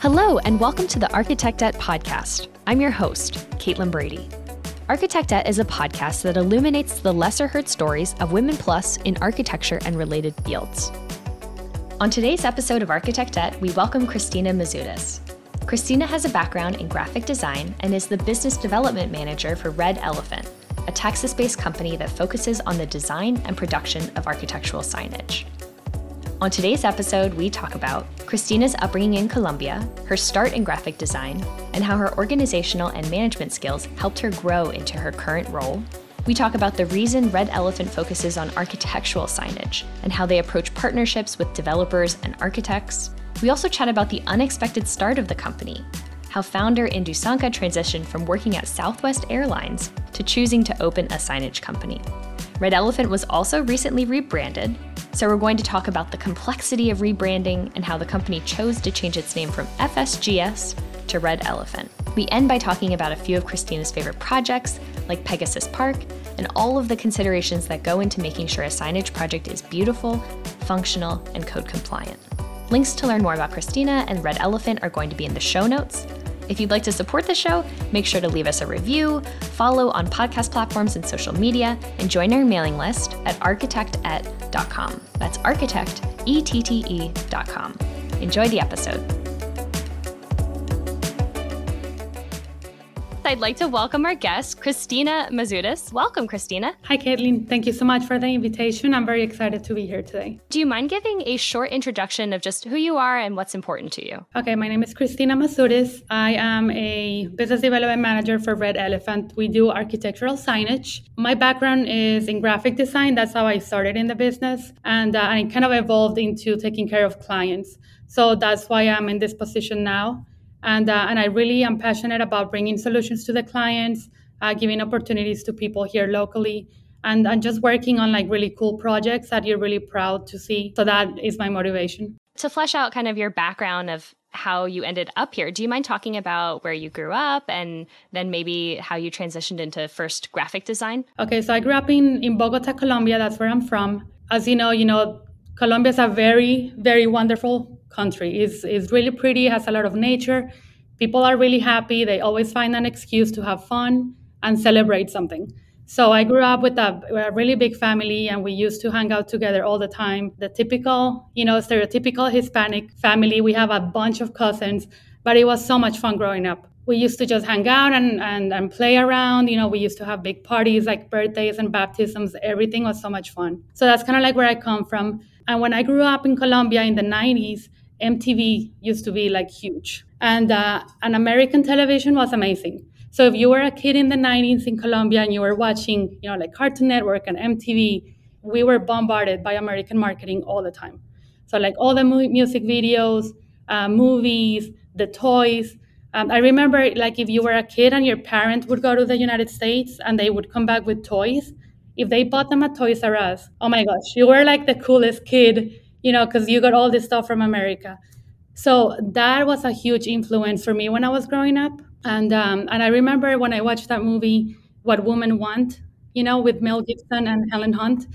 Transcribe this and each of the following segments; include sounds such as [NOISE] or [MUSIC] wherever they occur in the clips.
Hello, and welcome to the Architectette podcast. I'm your host, Caitlin Brady. Architectette is a podcast that illuminates the lesser heard stories of women plus in architecture and related fields. On today's episode of Architectette, we welcome Cristina Mazutis. Cristina has a background in graphic design and is the business development manager for Red Elephant, a Texas based company that focuses on the design and production of architectural signage. On today's episode, we talk about Cristina's upbringing in Colombia, her start in graphic design, and how her organizational and management skills helped her grow into her current role. We talk about the reason Red Elephant focuses on architectural signage and how they approach partnerships with developers and architects. We also chat about the unexpected start of the company, how founder Indu Sanka transitioned from working at Southwest Airlines to choosing to open a signage company. Red Elephant was also recently rebranded, so we're going to talk about the complexity of rebranding and how the company chose to change its name from FSGS to Red Elephant. We end by talking about a few of Cristina's favorite projects, like Pegasus Park, and all of the considerations that go into making sure a signage project is beautiful, functional, and code compliant. Links to learn more about Cristina and Red Elephant are going to be in the show notes, if you'd like to support the show, make sure to leave us a review, follow on podcast platforms and social media, and join our mailing list at architectette.com. That's architect, E-T-T-E.com. Enjoy the episode. I'd like to welcome our guest, Cristina Mazutis. Welcome, Cristina. Hi, Caitlin. Thank you so much for the invitation. I'm very excited to be here today. Do you mind giving a short introduction of just who you are and what's important to you? Okay, my name is Cristina Mazutis. I am a business development manager for Red Elephant. We do architectural signage. My background is in graphic design. That's how I started in the business. And uh, I kind of evolved into taking care of clients. So that's why I'm in this position now and uh, and I really am passionate about bringing solutions to the clients, uh, giving opportunities to people here locally, and and just working on like really cool projects that you're really proud to see. So that is my motivation. To flesh out kind of your background of how you ended up here, do you mind talking about where you grew up and then maybe how you transitioned into first graphic design? Okay, so I grew up in in Bogota, Colombia. That's where I'm from. As you know, you know Colombia is a very very wonderful country. It's, it's really pretty, has a lot of nature. People are really happy. They always find an excuse to have fun and celebrate something. So I grew up with a, a, really big family, and we used to hang out together all the time. The typical, you know, stereotypical Hispanic family. We have a bunch of cousins, but it was so much fun growing up. We used to just hang out and, and, and play around. You know, we used to have big parties like birthdays and baptisms. Everything was so much fun. So that's kind of like where I come from. And when I grew up in Colombia in the 90s, MTV used to be like huge, and uh, and American television was amazing. So if you were a kid in the 90s in Colombia and you were watching, you know, like Cartoon Network and MTV, we were bombarded by American marketing all the time. So like all the mu- music videos, uh, movies, the toys. Um, I remember like if you were a kid and your parents would go to the United States and they would come back with toys. If they bought them at Toys R Us, oh my gosh, you were like the coolest kid you know, because you got all this stuff from America. So that was a huge influence for me when I was growing up. And um, and I remember when I watched that movie, What Women Want, you know, with Mel Gibson and Helen Hunt.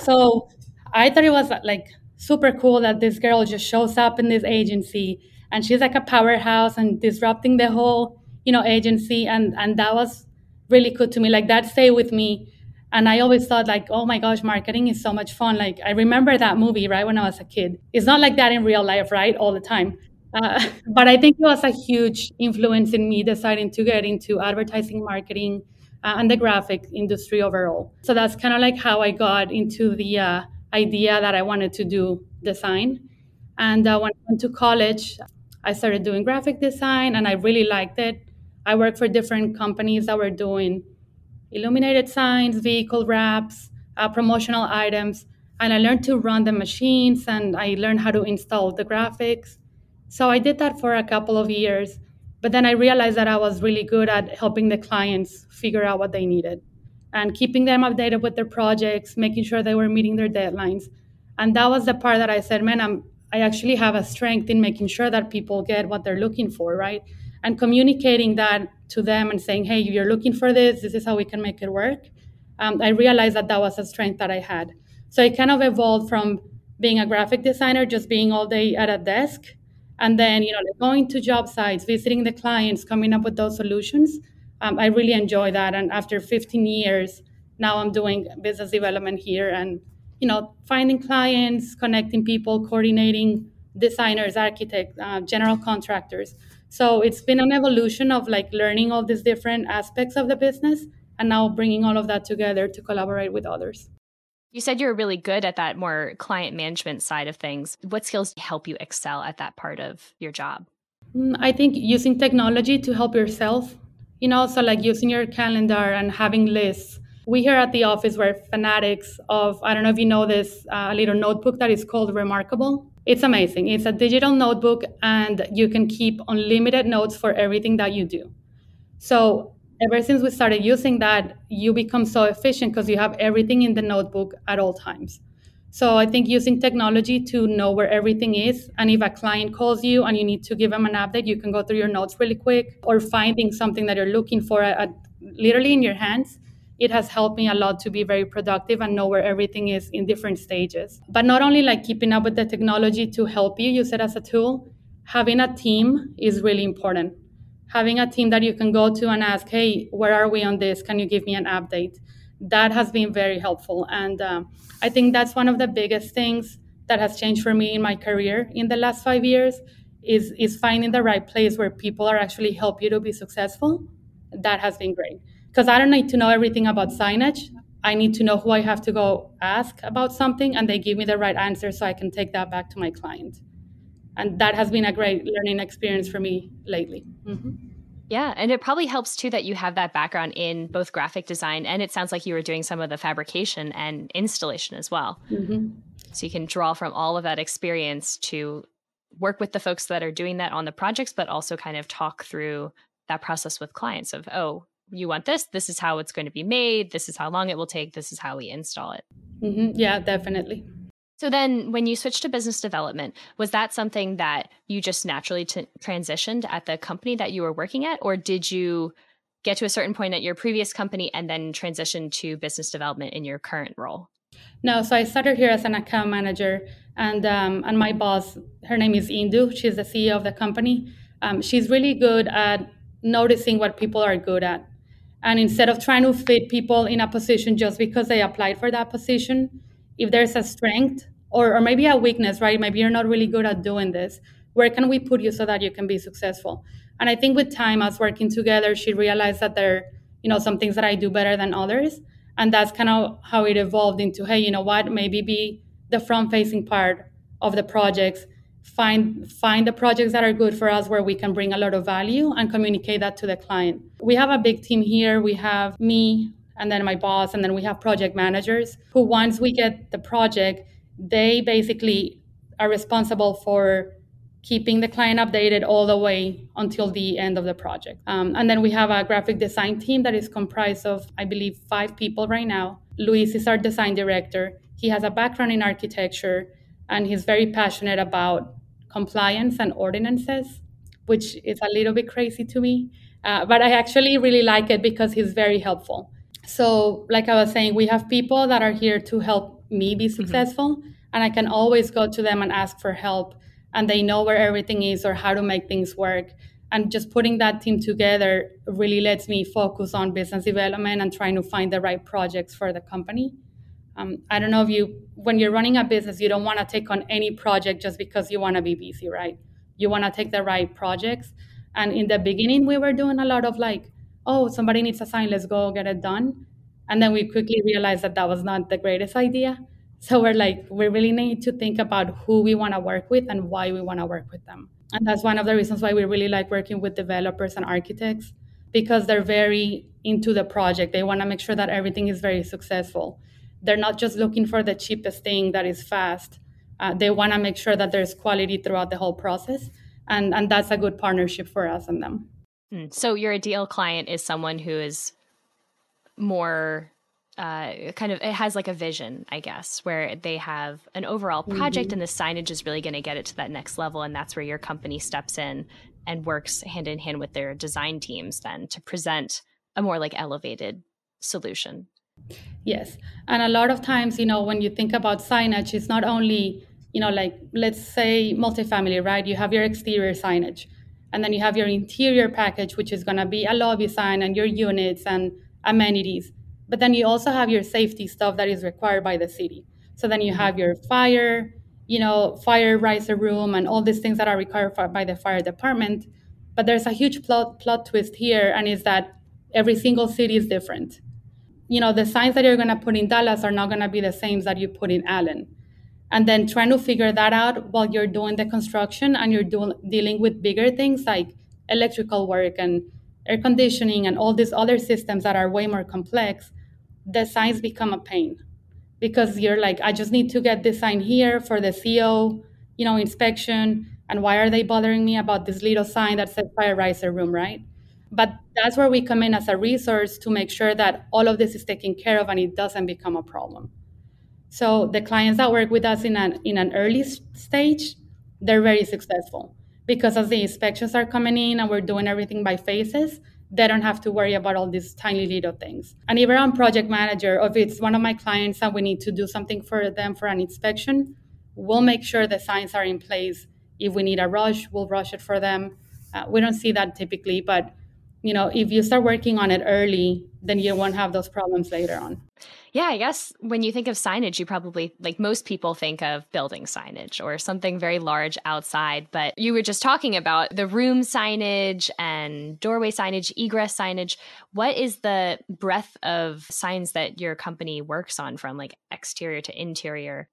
So I thought it was like super cool that this girl just shows up in this agency and she's like a powerhouse and disrupting the whole, you know, agency. And and that was really cool to me. Like that stayed with me and I always thought like, oh my gosh, marketing is so much fun. Like I remember that movie right when I was a kid. It's not like that in real life, right? All the time. Uh, [LAUGHS] but I think it was a huge influence in me deciding to get into advertising marketing uh, and the graphic industry overall. So that's kind of like how I got into the uh, idea that I wanted to do design. And uh, when I went to college, I started doing graphic design and I really liked it. I worked for different companies that were doing illuminated signs, vehicle wraps, uh, promotional items. And I learned to run the machines and I learned how to install the graphics. So I did that for a couple of years. But then I realized that I was really good at helping the clients figure out what they needed and keeping them updated with their projects, making sure they were meeting their deadlines. And that was the part that I said, man, I'm, I actually have a strength in making sure that people get what they're looking for, right? And communicating that to them and saying, hey, you're looking for this, this is how we can make it work. Um, I realized that that was a strength that I had. So it kind of evolved from being a graphic designer, just being all day at a desk, And then, you know, like going to job sites, visiting the clients, coming up with those solutions. Um, I really enjoy that. And after 15 years, now I'm doing business development here and, you know, finding clients, connecting people, coordinating designers, architects, uh, general contractors. So it's been an evolution of like learning all these different aspects of the business and now bringing all of that together to collaborate with others. You said you're really good at that more client management side of things. What skills help you excel at that part of your job? Mm, I think using technology to help yourself, you know, so like using your calendar and having lists. We here at the office were fanatics of, I don't know if you know this, uh, a little notebook that is called Remarkable. It's amazing. It's a digital notebook and you can keep unlimited notes for everything that you do. So ever since we started using that, you become so efficient because you have everything in the notebook at all times. So I think using technology to know where everything is, and if a client calls you and you need to give them an update, you can go through your notes really quick, or finding something that you're looking for at, at, literally in your hands. It has helped me a lot to be very productive and know where everything is in different stages. But not only like keeping up with the technology to help you use it as a tool, having a team is really important having a team that you can go to and ask, hey, where are we on this? Can you give me an update? That has been very helpful. And um, I think that's one of the biggest things that has changed for me in my career in the last five years is, is finding the right place where people are actually help you to be successful. That has been great. Because I don't need to know everything about signage. I need to know who I have to go ask about something, and they give me the right answer so I can take that back to my client and that has been a great learning experience for me lately. Mm-hmm. Yeah, and it probably helps too that you have that background in both graphic design and it sounds like you were doing some of the fabrication and installation as well. Mm-hmm. So you can draw from all of that experience to work with the folks that are doing that on the projects, but also kind of talk through that process with clients of, oh, you want this, this is how it's going to be made, this is how long it will take, this is how we install it. Mm-hmm. Yeah, definitely. So then, when you switched to business development, was that something that you just naturally t- transitioned at the company that you were working at, or did you get to a certain point at your previous company and then transition to business development in your current role? No, so I started here as an account manager, and um, and my boss, her name is Indu. She's the CEO of the company. Um, she's really good at noticing what people are good at, and instead of trying to fit people in a position just because they applied for that position, if there's a strength or, or maybe a weakness, right? Maybe you're not really good at doing this. Where can we put you so that you can be successful? And I think with time, us working together, she realized that there, you know, some things that I do better than others. And that's kind of how it evolved into, hey, you know what, maybe be the front facing part of the projects find find the projects that are good for us where we can bring a lot of value and communicate that to the client we have a big team here we have me and then my boss, and then we have project managers who, once we get the project, they basically are responsible for keeping the client updated all the way until the end of the project. Um, and then we have a graphic design team that is comprised of, I believe, five people right now. Luis is our design director. He has a background in architecture and he's very passionate about compliance and ordinances, which is a little bit crazy to me. Uh, but I actually really like it because he's very helpful. So, like I was saying, we have people that are here to help me be mm-hmm. successful, mm-hmm. and I can always go to them and ask for help, and they know where everything is or how to make things work. And just putting that team together really lets me focus on business development and trying to find the right projects for the company. Um, I don't know if you, when you're running a business, you don't want to take on any project just because you want to be busy, right? You want to take the right projects. And in the beginning, we were doing a lot of like oh, somebody needs a sign, let's go get it done. And then we quickly realized that that was not the greatest idea. So we're like, we really need to think about who we want to work with and why we want to work with them. And that's one of the reasons why we really like working with developers and architects because they're very into the project. They want to make sure that everything is very successful. They're not just looking for the cheapest thing that is fast. Uh, they want to make sure that there's quality throughout the whole process. And, and that's a good partnership for us and them. Hmm. So your ideal client is someone who is more uh, kind of it has like a vision, I guess, where they have an overall project mm-hmm. and the signage is really going to get it to that next level, and that's where your company steps in and works hand in hand with their design teams then to present a more like elevated solution. Yes, and a lot of times, you know, when you think about signage, it's not only you know, like let's say multifamily, right? You have your exterior signage, and then you have your interior package, which is going to be a lobby sign and your units and amenities. But then you also have your safety stuff that is required by the city. So then you have your fire, you know, fire riser room and all these things that are required by the fire department. But there's a huge plot plot twist here, and is that every single city is different. You know, the signs that you're going to put in Dallas are not going to be the same that you put in Allen. And then trying to figure that out while you're doing the construction and you're doing dealing with bigger things like electrical work and air conditioning and all these other systems that are way more complex, the signs become a pain because you're like, I just need to get this sign here for the CO, you know, inspection. And why are they bothering me about this little sign that says fire riser room, right? But that's where we come in as a resource to make sure that all of this is taken care of and it doesn't become a problem. So the clients that work with us in an in an early stage, they're very successful because as the inspections are coming in and we're doing everything by phases, they don't have to worry about all these tiny little things. And if I'm project manager, if it's one of my clients and we need to do something for them for an inspection, we'll make sure the signs are in place. If we need a rush, we'll rush it for them. Uh, we don't see that typically, but you know, if you start working on it early, then you won't have those problems later on. Yeah, I guess when you think of signage, you probably, like most people, think of building signage or something very large outside. But you were just talking about the room signage and doorway signage, egress signage. What is the breadth of signs that your company works on from like exterior to interior?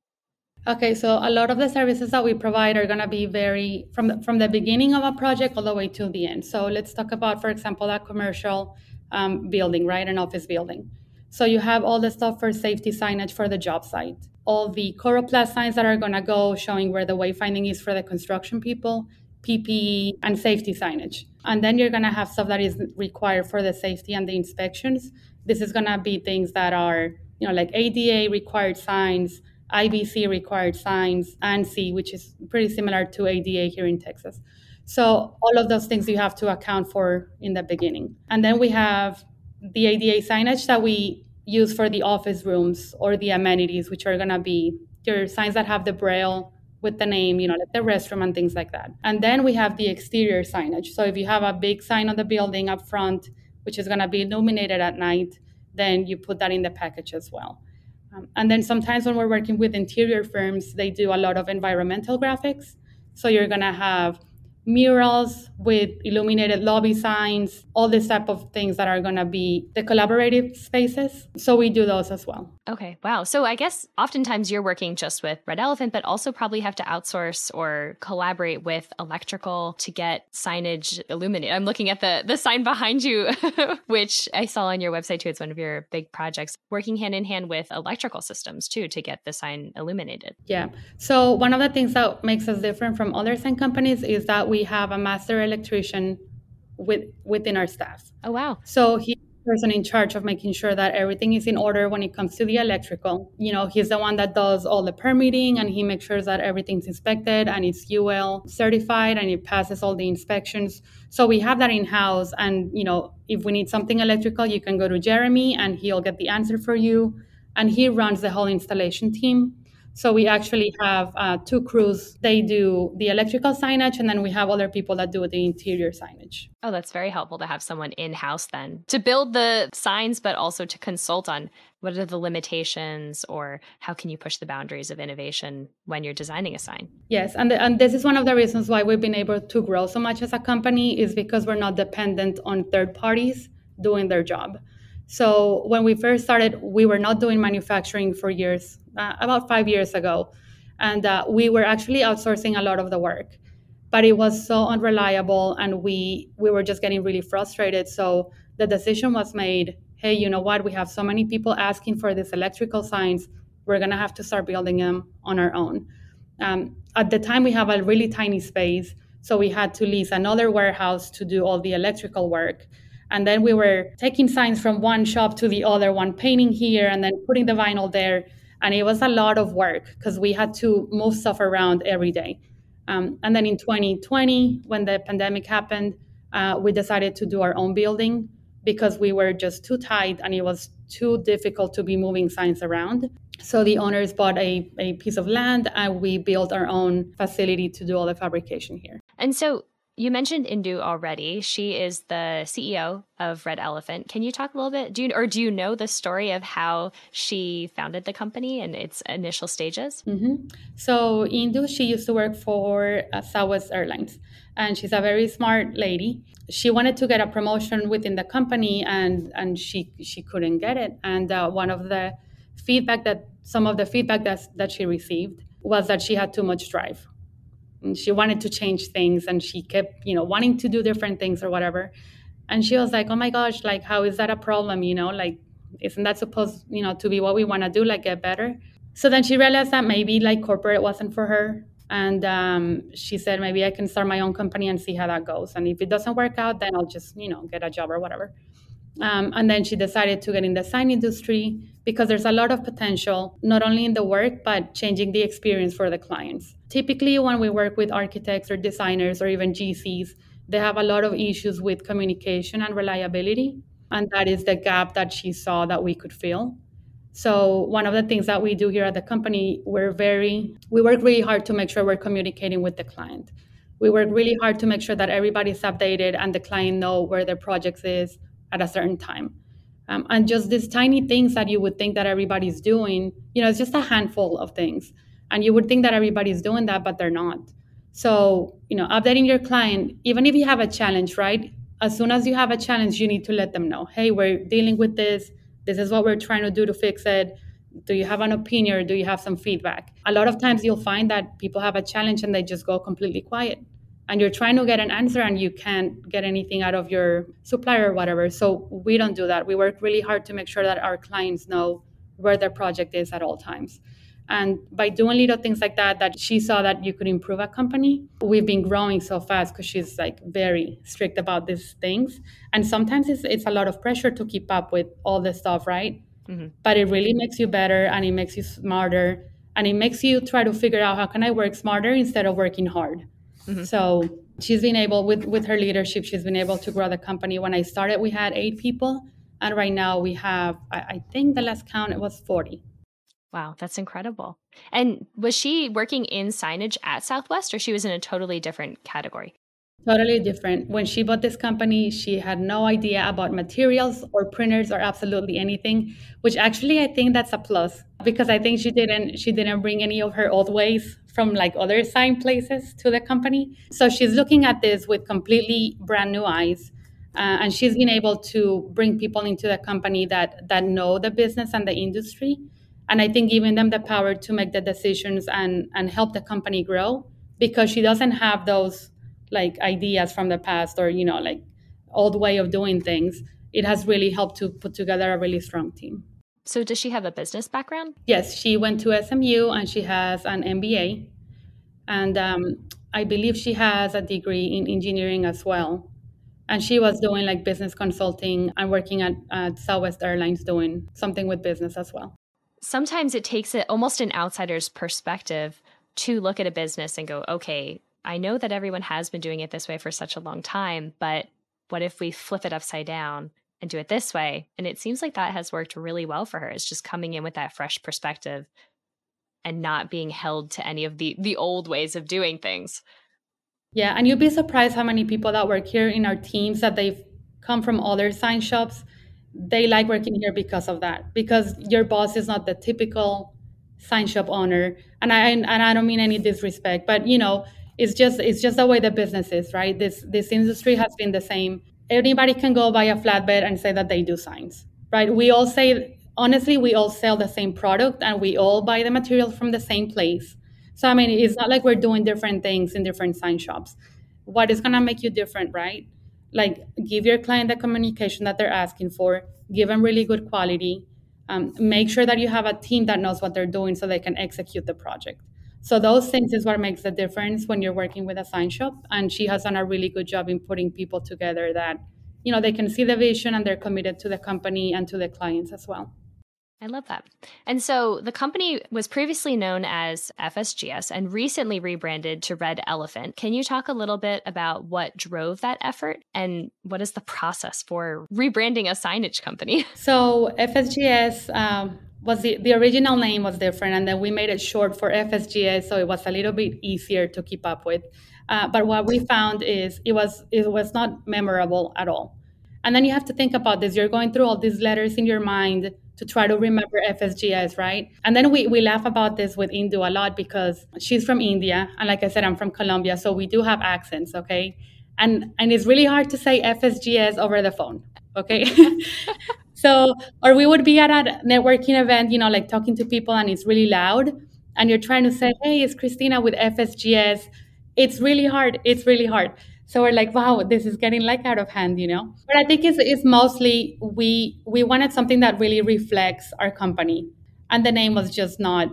Okay, so a lot of the services that we provide are going to be very from the, from the beginning of a project all the way to the end. So let's talk about, for example, a commercial um, building, right, an office building. So you have all the stuff for safety signage for the job site, all the Coroplast signs that are going to go showing where the wayfinding is for the construction people, PPE, and safety signage. And then you're going to have stuff that is required for the safety and the inspections. This is going to be things that are, you know, like ADA required signs, IBC required signs, ANSI, which is pretty similar to ADA here in Texas. So all of those things you have to account for in the beginning. And then we have the ADA signage that we use for the office rooms or the amenities, which are going to be your signs that have the braille with the name, you know, like the restroom and things like that. And then we have the exterior signage. So if you have a big sign on the building up front, which is going to be illuminated at night, then you put that in the package as well. Um, and then sometimes when we're working with interior firms, they do a lot of environmental graphics. So you're going to have murals with illuminated lobby signs, all this type of things that are going to be the collaborative spaces. So we do those as well. Okay, wow. So I guess oftentimes you're working just with Red Elephant, but also probably have to outsource or collaborate with electrical to get signage illuminated. I'm looking at the the sign behind you, [LAUGHS] which I saw on your website too. It's one of your big projects, working hand in hand with electrical systems too to get the sign illuminated. Yeah. So one of the things that makes us different from other sign companies is that we have a master electrician with within our staff. Oh wow. So he person in charge of making sure that everything is in order when it comes to the electrical. You know, he's the one that does all the permitting and he makes sure that everything's inspected and it's UL certified and it passes all the inspections. So we have that in house. And, you know, if we need something electrical, you can go to Jeremy and he'll get the answer for you. And he runs the whole installation team. So we actually have uh, two crews. They do the electrical signage, and then we have other people that do the interior signage. Oh, that's very helpful to have someone in house then to build the signs, but also to consult on what are the limitations or how can you push the boundaries of innovation when you're designing a sign. Yes, and the, and this is one of the reasons why we've been able to grow so much as a company is because we're not dependent on third parties doing their job. So when we first started, we were not doing manufacturing for years, uh, about five years ago, and uh, we were actually outsourcing a lot of the work. But it was so unreliable, and we we were just getting really frustrated. So the decision was made: Hey, you know what? We have so many people asking for these electrical signs. We're gonna have to start building them on our own. Um, at the time, we have a really tiny space, so we had to lease another warehouse to do all the electrical work. And then we were taking signs from one shop to the other, one painting here and then putting the vinyl there. And it was a lot of work because we had to move stuff around every day. Um, and then in 2020, when the pandemic happened, uh, we decided to do our own building because we were just too tight and it was too difficult to be moving signs around. So the owners bought a, a piece of land and we built our own facility to do all the fabrication here. And so you mentioned Indu already. She is the CEO of Red Elephant. Can you talk a little bit? Do you or do you know the story of how she founded the company and its initial stages? Mm-hmm. So Indu, she used to work for uh, Southwest Airlines, and she's a very smart lady. She wanted to get a promotion within the company, and and she she couldn't get it. And uh, one of the feedback that some of the feedback that that she received was that she had too much drive and she wanted to change things and she kept you know wanting to do different things or whatever. And she was like oh my gosh like how is that a problem you know? Like isn't that supposed you know to be what we want to do like get better? So then she realized that maybe like corporate wasn't for her. And um, she said maybe i can start my own company and see how that goes. And if it doesn't work out then i'll just you know get a job or whatever. Um, and then she decided to get in the sign industry because there's a lot of potential, not only in the work, but changing the experience for the clients. Typically, when we work with architects or designers or even GCs, they have a lot of issues with communication and reliability. And that is the gap that she saw that we could fill. So one of the things that we do here at the company, we're very we work really hard to make sure we're communicating with the client. We work really hard to make sure that everybody's updated and the client know where their projects is, at a certain time. Um, and just these tiny things that you would think that everybody's doing, you know, it's just a handful of things. And you would think that everybody's doing that, but they're not. So, you know, updating your client, even if you have a challenge, right? As soon as you have a challenge, you need to let them know, hey, we're dealing with this. This is what we're trying to do to fix it. Do you have an opinion or do you have some feedback? A lot of times you'll find that people have a challenge and they just go completely quiet and you're trying to get an answer and you can't get anything out of your supplier or whatever. So we don't do that. We work really hard to make sure that our clients know where their project is at all times. And by doing little things like that, that she saw that you could improve a company. We've been growing so fast because she's like very strict about these things. And sometimes it's, it's a lot of pressure to keep up with all this stuff, right? Mm-hmm. But it really makes you better and it makes you smarter and it makes you try to figure out how can I work smarter instead of working hard. Mm-hmm. So she's been able with with her leadership, she's been able to grow the company. When I started, we had eight people, and right now we have I, I think the last count it was forty. Wow, that's incredible. And was she working in signage at Southwest, or she was in a totally different category? Totally different. When she bought this company, she had no idea about materials or printers or absolutely anything, which actually I think that's a plus because I think she didn't she didn't bring any of her old ways from like other sign places to the company. So she's looking at this with completely brand new eyes. Uh, and she's been able to bring people into the company that that know the business and the industry and i think giving them the power to make the decisions and and help the company grow because she doesn't have those like ideas from the past or you know like old way of doing things it has really helped to put together a really strong team so, does she have a business background? Yes, she went to SMU and she has an MBA. And um, I believe she has a degree in engineering as well. And she was doing like business consulting and working at, at Southwest Airlines doing something with business as well. Sometimes it takes it almost an outsider's perspective to look at a business and go, okay, I know that everyone has been doing it this way for such a long time, but what if we flip it upside down and do it this way. And it seems like that has worked really well for her. It's just coming in with that fresh perspective and not being held to any of the the old ways of doing things. Yeah, and you'd be surprised how many people that work here in our teams that they've come from other sign shops. They like working here because of that. Because your boss is not the typical sign shop owner. And I and I don't mean any disrespect, but you know, it's just it's just the way the business is, right? This this industry has been the same anybody can go buy a flatbed and say that they do signs, right? We all say, honestly, we all sell the same product and we all buy the materials from the same place. So, I mean, it's not like we're doing different things in different sign shops. What is going to make you different, right? Like, give your client the communication that they're asking for, give them really good quality, um, make sure that you have a team that knows what they're doing so they can execute the project. So those things is what makes the difference when you're working with a sign shop. And she has done a really good job in putting people together that, you know, they can see the vision and they're committed to the company and to the clients as well. I love that. And so the company was previously known as FSGS and recently rebranded to Red Elephant. Can you talk a little bit about what drove that effort and what is the process for rebranding a signage company? [LAUGHS] So FSGS um, was the, the original name was different and then we made it short for fsgs so it was a little bit easier to keep up with uh, but what we found is it was it was not memorable at all and then you have to think about this you're going through all these letters in your mind to try to remember fsgs right and then we, we laugh about this with indu a lot because she's from india and like i said i'm from colombia so we do have accents okay and and it's really hard to say fsgs over the phone okay [LAUGHS] So, or we would be at a networking event, you know, like talking to people and it's really loud and you're trying to say, hey, it's Cristina with FSGS. It's really hard. It's really hard. So we're like, wow, this is getting like out of hand, you know. But I think it's, it's mostly we we wanted something that really reflects our company, and the name was just not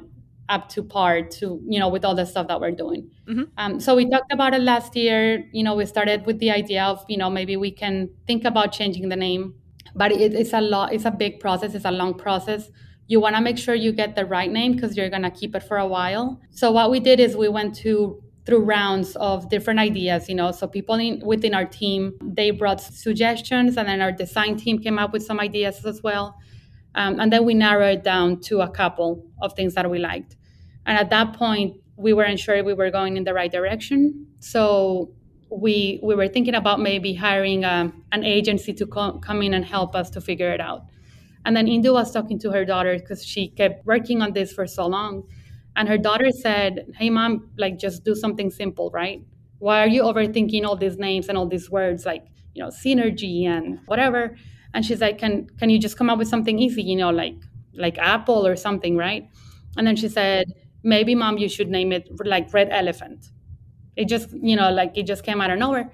up to par to you know with all the stuff that we're doing. Mm-hmm. Um, so we talked about it last year. You know, we started with the idea of you know maybe we can think about changing the name but it, it's a lot it's a big process it's a long process you want to make sure you get the right name because you're going to keep it for a while so what we did is we went to through rounds of different ideas you know so people in, within our team they brought suggestions and then our design team came up with some ideas as well um, and then we narrowed down to a couple of things that we liked and at that point we weren't sure we were going in the right direction so we we were thinking about maybe hiring a, um, an agency to co- come in and help us to figure it out. And then Indu was talking to her daughter because she kept working on this for so long. And her daughter said, Hey, mom, like just do something simple, right? Why are you overthinking all these names and all these words like, you know, synergy and whatever? And she's like, Can can you just come up with something easy, you know, like like Apple or something, right? And then she said, Maybe mom, you should name it like Red Elephant it just you know like it just came out of nowhere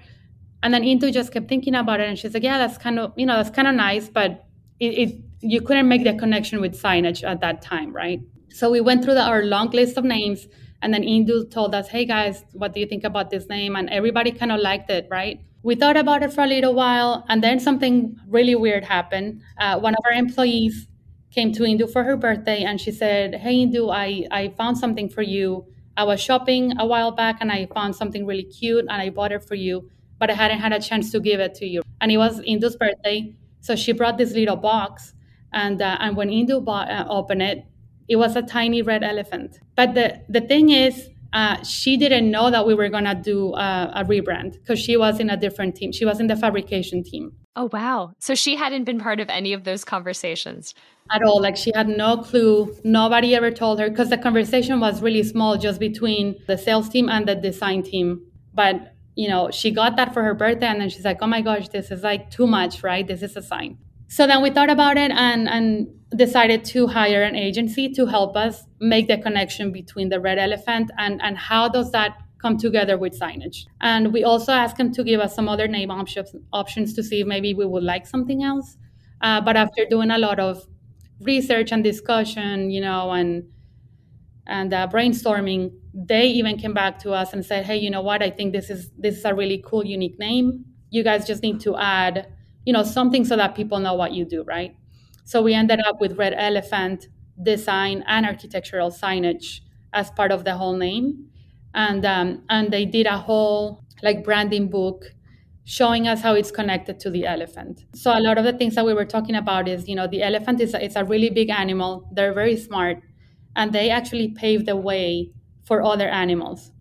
and then Indu just kept thinking about it and she's like yeah that's kind of you know that's kind of nice but it, it, you couldn't make the connection with signage at that time right so we went through the, our long list of names and then Indu told us hey guys what do you think about this name? And everybody kind of liked it right? We thought about it for a little while and then something really weird happened. Uh, one of our employees came to Indu for her birthday and she said hey Indu I, I found something for you. I was shopping a while back and I found something really cute and I bought it for you, but I hadn't had a chance to give it to you. And it was Indu's birthday, so she brought this little box, and uh, and when Indu bought, uh, opened it, it was a tiny red elephant. But the the thing is, uh, she didn't know that we were gonna do a, a rebrand because she was in a different team. She was in the fabrication team. Oh wow! So she hadn't been part of any of those conversations at all. Like she had no clue. Nobody ever told her because the conversation was really small, just between the sales team and the design team. But you know, she got that for her birthday, and then she's like, "Oh my gosh, this is like too much, right? This is a sign." So then we thought about it and and decided to hire an agency to help us make the connection between the red elephant and and how does that come together with signage. And we also asked them to give us some other name options options to see if maybe we would like something else. Uh, but after doing a lot of research and discussion, you know, and and uh, brainstorming, they even came back to us and said, "Hey, you know what? I think this is this is a really cool, unique name. You guys just need to add, you know, something so that people know what you do, right?" So we ended up with Red Elephant design and architectural signage as part of the whole name, and um, and they did a whole like branding book showing us how it's connected to the elephant. So a lot of the things that we were talking about is, you know, the elephant is a, it's a really big animal. They're very smart, and they actually pave the way for other animals.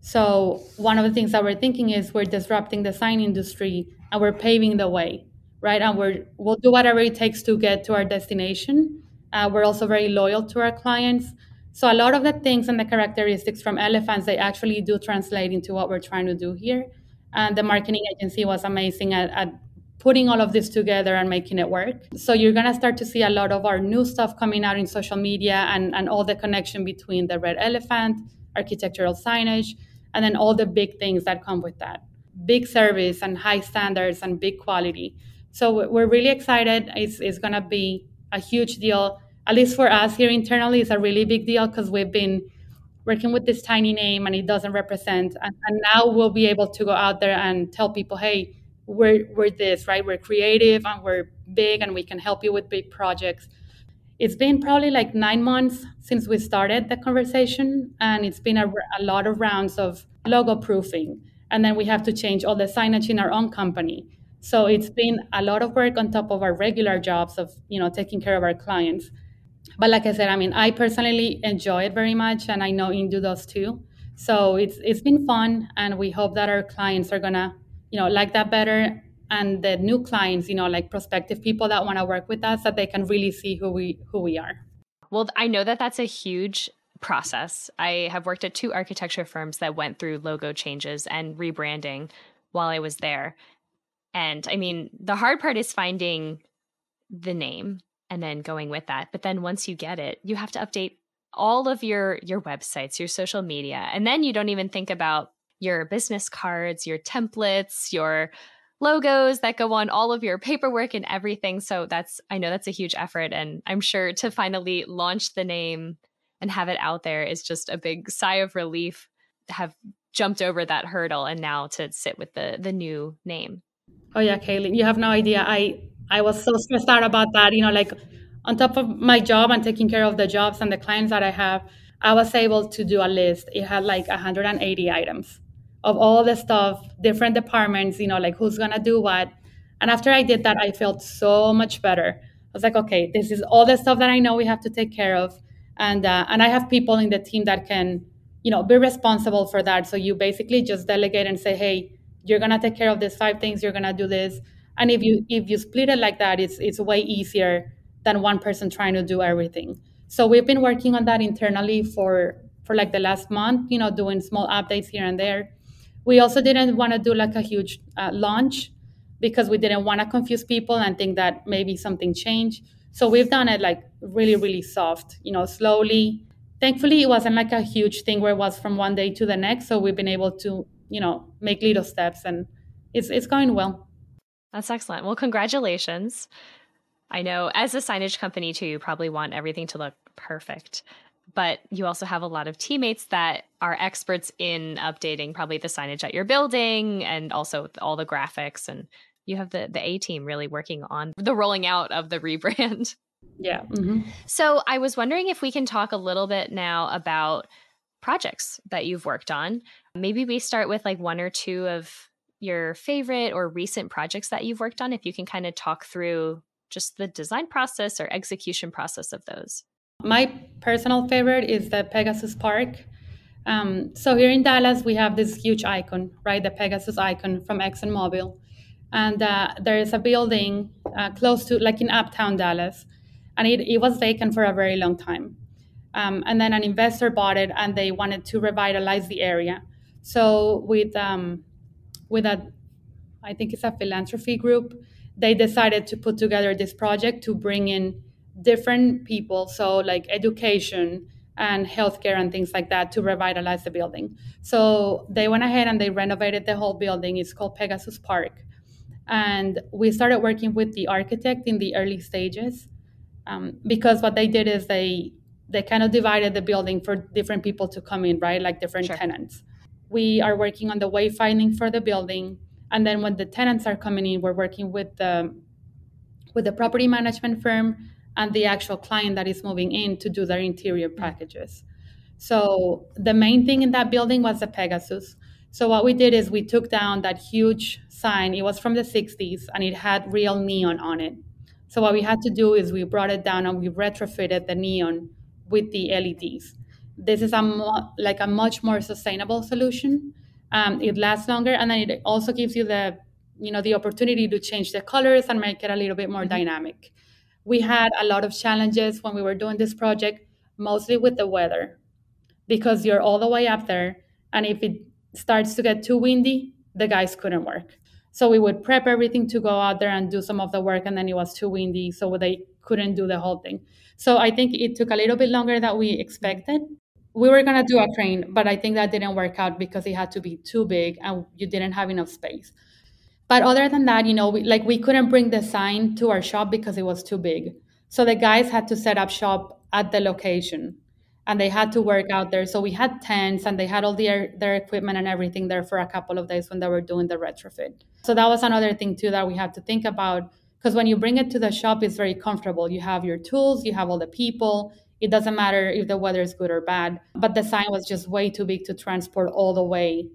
So one of the things that we're thinking is we're disrupting the sign industry and we're paving the way, right? And we're we'll do whatever it takes to get to our destination. Uh, we're also very loyal to our clients. So a lot of the things and the characteristics from elephants they actually do translate into what we're trying to do here and the marketing agency was amazing at, at putting all of this together and making it work. So you're gonna start to see a lot of our new stuff coming out in social media and, and all the connection between the red elephant, architectural signage, and then all the big things that come with that. Big service and high standards and big quality. So we're really excited. It's, it's gonna be a huge deal. At least for us here internally, it's a really big deal because we've been working with this tiny name and it doesn't represent. And, and, now we'll be able to go out there and tell people, hey, we're, we're this, right? We're creative and we're big and we can help you with big projects. It's been probably like nine months since we started the conversation, and it's been a, a lot of rounds of logo proofing. And then we have to change all the signage in our own company. So it's been a lot of work on top of our regular jobs of, you know, taking care of our clients but like I said, I mean, I personally enjoy it very much, and I know Indu does too. So it's it's been fun, and we hope that our clients are gonna, you know, like that better, and the new clients, you know, like prospective people that want to work with us, that they can really see who we who we are. Well, I know that that's a huge process. I have worked at two architecture firms that went through logo changes and rebranding while I was there. And I mean, the hard part is finding the name and then going with that. But then once you get it, you have to update all of your your websites, your social media. And then you don't even think about your business cards, your templates, your logos that go on all of your paperwork and everything. So that's I know that's a huge effort and I'm sure to finally launch the name and have it out there is just a big sigh of relief to have jumped over that hurdle and now to sit with the the new name. Oh yeah, Kaylee, you have no idea. I I was so stressed out about that. You know, like on top of my job and taking care of the jobs and the clients that I have, I was able to do a list. It had like 180 items of all the stuff, different departments, you know, like who's gonna do what. And after I did that, I felt so much better. I was like, okay, this is all the stuff that I know we have to take care of, and uh, and I have people in the team that can, you know, be responsible for that. So you basically just delegate and say, hey, you're gonna take care of these five things. You're gonna do this and if you if you split it like that it's it's way easier than one person trying to do everything so we've been working on that internally for for like the last month you know doing small updates here and there we also didn't want to do like a huge uh, launch because we didn't want to confuse people and think that maybe something changed so we've done it like really really soft you know slowly thankfully it wasn't like a huge thing where it was from one day to the next so we've been able to you know make little steps and it's it's going well that's excellent. Well, congratulations. I know as a signage company too, you probably want everything to look perfect. But you also have a lot of teammates that are experts in updating probably the signage at your building and also all the graphics and you have the the A team really working on the rolling out of the [LAUGHS] rebrand. Yeah. Mm-hmm. So I was wondering if we can talk a little bit now about projects that you've worked on. Maybe we start with like one or two of your favorite or recent projects that you've worked on, if you can kind of talk through just the design process or execution process of those. My personal favorite is the Pegasus Park. Um, so here in Dallas, we have this huge icon, right? The Pegasus icon from ExxonMobil. And uh, there is a building uh, close to, like in uptown Dallas, and it, it was vacant for a very long time. Um, and then an investor bought it and they wanted to revitalize the area. So with um, with a, I think it's a philanthropy group. They decided to put together this project to bring in different people, so like education and healthcare and things like that to revitalize the building. So they went ahead and they renovated the whole building. It's called Pegasus Park. And we started working with the architect in the early stages um, because what they did is they they kind of divided the building for different people to come in, right? Like different sure. tenants we are working on the wayfinding for the building and then when the tenants are coming in we're working with the with the property management firm and the actual client that is moving in to do their interior packages so the main thing in that building was the pegasus so what we did is we took down that huge sign it was from the 60s and it had real neon on it so what we had to do is we brought it down and we retrofitted the neon with the leds this is a mo- like a much more sustainable solution. Um, it lasts longer, and then it also gives you the you know the opportunity to change the colors and make it a little bit more mm-hmm. dynamic. We had a lot of challenges when we were doing this project, mostly with the weather, because you're all the way up there, and if it starts to get too windy, the guys couldn't work. So we would prep everything to go out there and do some of the work, and then it was too windy, so they couldn't do the whole thing. So I think it took a little bit longer than we expected, we were gonna do a crane, but I think that didn't work out because it had to be too big and you didn't have enough space. But other than that, you know, we, like we couldn't bring the sign to our shop because it was too big. So the guys had to set up shop at the location and they had to mm-hmm. work out there. So we had tents and they had all their, their equipment and everything there for a couple of days when they were doing the retrofit. So that was another thing too that we had to think about because when you bring it to the shop, it's very comfortable. You have your tools, you have all the people, it doesn't matter if the weather is good or bad but the sign was just way too big to transport all the way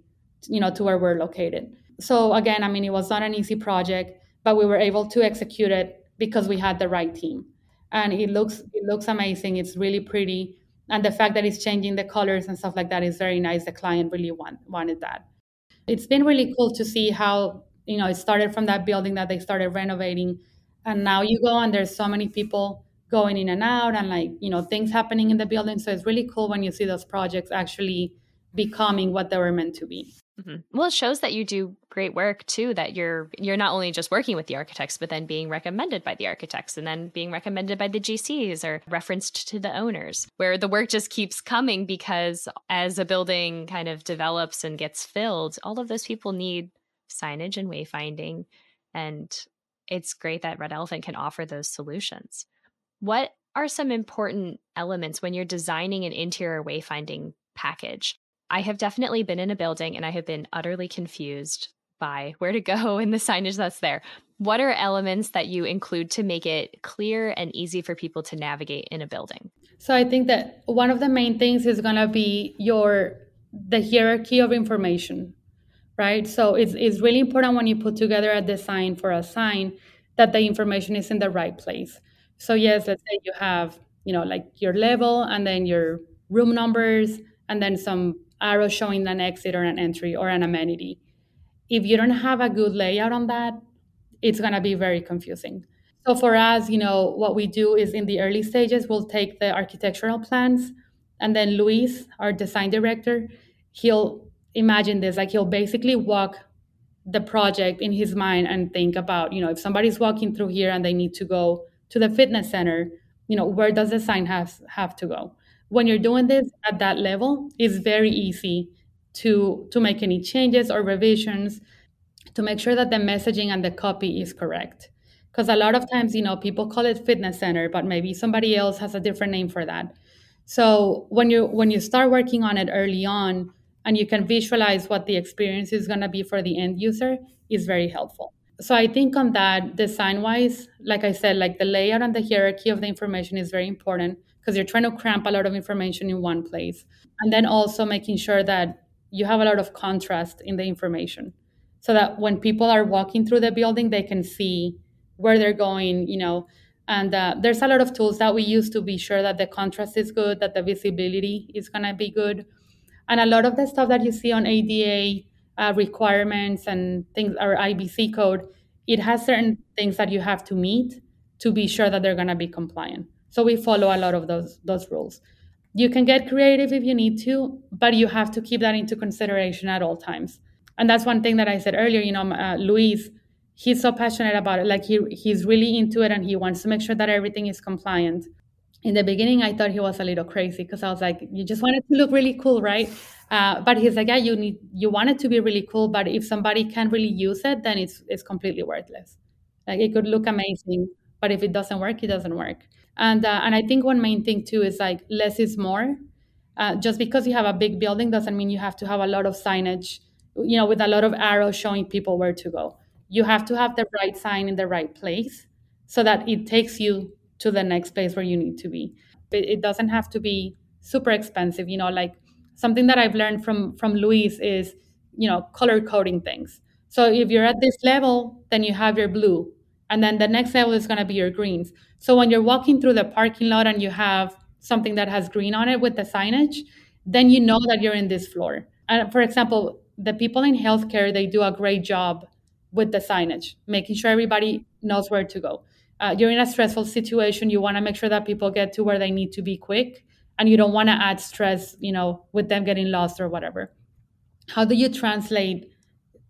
you know to where we're located so again i mean it was not an easy project but we were able to execute it because we had the right team and it looks it looks amazing. It's really pretty, and the fact that it's changing the colors and stuff like that is very nice. The client really want, wanted that. It's been really cool to see how you know it started from that building that they started renovating, and now you go and there's so many people going in and out and like you know things happening in the building. So it's really cool when you see those projects actually becoming what they were meant to be. Mm-hmm. Well, it shows that you do great work too. That you're you're not only just working with the architects, but then being recommended by the architects, and then being recommended by the GCs or referenced to the owners. Where the work just keeps coming because as a building kind of develops and gets filled, all of those people need signage and wayfinding, and it's great that Red Elephant can offer those solutions. What are some important elements when you're designing an interior wayfinding package? I have definitely been in a building and I have been utterly confused by [LAUGHS] where to go and the signage that's there. What are elements that you include to make it clear and easy for people to navigate in a building? So I think that one of the main things is going to be your the hierarchy of information, right? So it's it's really important when you put together a design for a sign that the information is in the right place. So yes, let's say you have, you know, like your level and then your room numbers and then some arrow showing an exit or an entry or an amenity. If you don't have a good layout on that, it's going to be very confusing. So for us, you know, what we do is in the early stages, we'll take the architectural plans and then Luis, our design director, he'll imagine this like he'll basically walk the project in his mind and think about, you know, if somebody's walking through here and they need to go to the fitness center, you know, where does the sign have have to go? When you're doing this at that level, it's very easy to to make any changes or revisions to make sure that the messaging and the copy is correct. Because a lot of times, you know, people call it fitness center, but maybe somebody else has a different name for that. So when you when you start working on it early on and you can visualize what the experience is going to be for the end user is very helpful. So I think on that design wise, like I said, like the layout and the hierarchy of the information is very important because you're trying to cramp a lot of information in one place. And then also making sure that you have a lot of contrast in the information so that when people are walking through the building, they can see where they're going, you know. And uh, there's a lot of tools that we use to be sure that the contrast is good, that the visibility is going to be good. And a lot of the stuff that you see on ADA uh, requirements and things, or IBC code, it has certain things that you have to meet to be sure that they're going to be compliant. So we follow a lot of those those rules. You can get creative if you need to, but you have to keep that into consideration at all times. And that's one thing that I said earlier. You know, uh, Luis, he's so passionate about it. Like he he's really into it, and he wants to make sure that everything is compliant. In the beginning, I thought he was a little crazy because I was like, "You just want it to look really cool, right?" Uh, but he's like, "Yeah, you need you want it to be really cool, but if somebody can't really use it, then it's it's completely worthless. Like it could look amazing, but if it doesn't work, it doesn't work." And uh, and I think one main thing too is like less is more. Uh, just because you have a big building doesn't mean you have to have a lot of signage, you know, with a lot of arrows showing people where to go. You have to have the right sign in the right place so that it takes you to the next place where you need to be. It, it doesn't have to be super expensive, you know, like something that I've learned from from Luis is, you know, color coding things. So if you're at this level, then you have your blue. And then the next level is going to be your greens. So when you're walking through the parking lot and you have something that has green on it with the signage, then you know that you're in this floor. And for example, the people in healthcare, they do a great job with the signage, making sure everybody knows where to go. Uh, you're in a stressful situation, you want to make sure that people get to where they need to be quick, and you don't want to add stress, you know, with them getting lost or whatever. How do you translate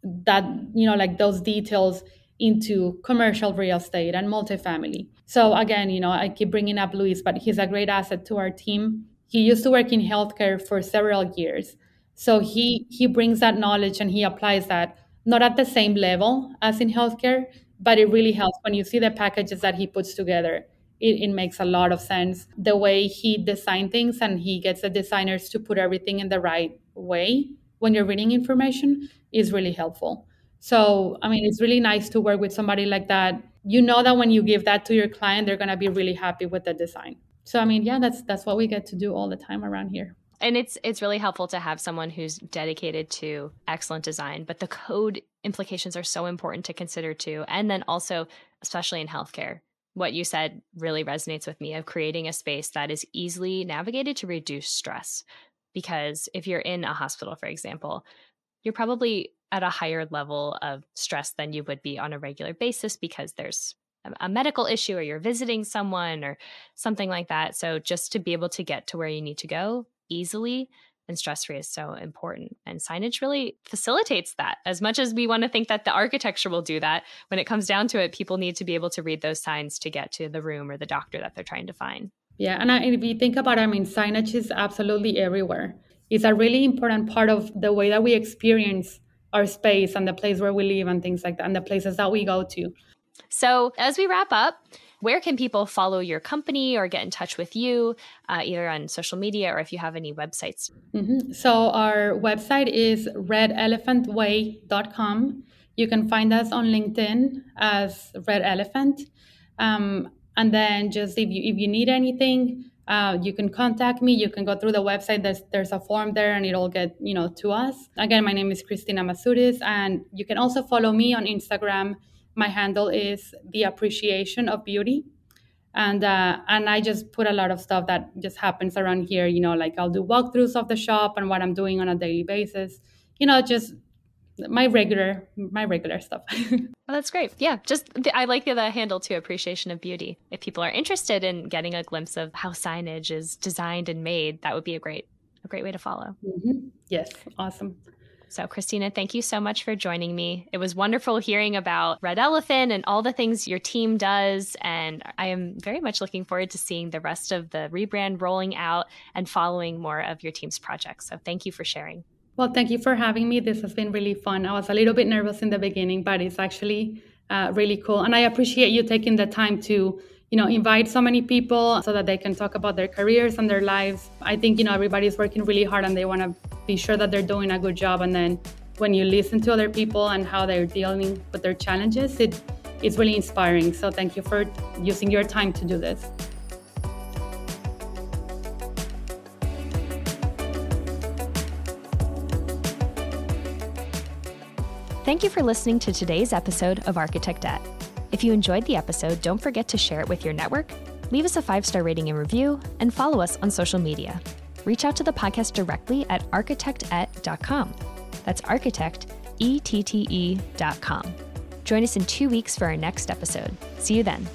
that, you know, like those details into commercial real estate and multifamily. So again, you know, I keep bringing up Luis, but he's a great asset to our team. He used to work in healthcare for several years. So he he brings that knowledge and he applies that not at the same level as in healthcare, but it really helps when you see the packages that he puts together. It, it makes a lot of sense the way he designed things and he gets the designers to put everything in the right way when you're reading information is really helpful. So, I mean, it's really nice to work with somebody like that. You know that when you give that to your client, they're going to be really happy with the design. So, I mean, yeah, that's that's what we get to do all the time around here. And it's it's really helpful to have someone who's dedicated to excellent design, but the code implications are so important to consider too. And then also, especially in healthcare, what you said really resonates with me of creating a space that is easily navigated to reduce stress. Because if you're in a hospital, for example, you're probably at a higher level of stress than you would be on a regular basis because there's a medical issue or you're visiting someone or something like that. So just to be able to get to where you need to go easily and stress free is so important. And signage really facilitates that. As much as we want to think that the architecture will do that, when it comes down to it, people need to be able to read those signs to get to the room or the doctor that they're trying to find. Yeah, and I, if you think about it, I mean, signage is absolutely everywhere. It's a really important part of the way that we experience our space and the place where we live and things like that, and the places that we go to. So, as we wrap up, where can people follow your company or get in touch with you, uh, either on social media or if you have any websites? Mm-hmm. So, our website is redelephantway.com. You can find us on LinkedIn as Red Elephant. Um, and then just if you if you need anything, uh, you can contact me. You can go through the website. There's there's a form there, and it'll get you know to us. Again, my name is Cristina Mazutis, and you can also follow me on Instagram my handle is the appreciation of beauty and uh, and I just put a lot of stuff that just happens around here. You know, like I'll do walkthroughs of the shop and what I'm doing on a daily basis. You know, just my regular my regular stuff. [LAUGHS] well, that's great. Yeah, just the, I like the, the handle too. Appreciation of beauty. If people are interested in getting a glimpse of how signage is designed and made, that would be a great a great way to follow. Mm-hmm. Yes, awesome. So, Cristina, thank you so much for joining me. It was wonderful hearing about Red Elephant and all the things your team does. And I am very much looking forward to seeing the rest of the rebrand rolling out and following more of your team's projects. So, thank you for sharing. Well, thank you for having me. This has been really fun. I was a little bit nervous in the beginning, but it's actually uh, really cool. And I appreciate you taking the time to you know invite so many people so that they can talk about their careers and their lives i think you know everybody's working really hard and they want to be sure that they're doing a good job and then when you listen to other people and how they're dealing with their challenges it it's really inspiring so thank you for using your time to do this Thank you for listening to today's episode of Architect Architectette. If you enjoyed the episode, don't forget to share it with your network, leave us a five star rating and review, and follow us on social media. Reach out to the podcast directly at architectette.com. That's architect, E T T E.com. Join us in two weeks for our next episode. See you then.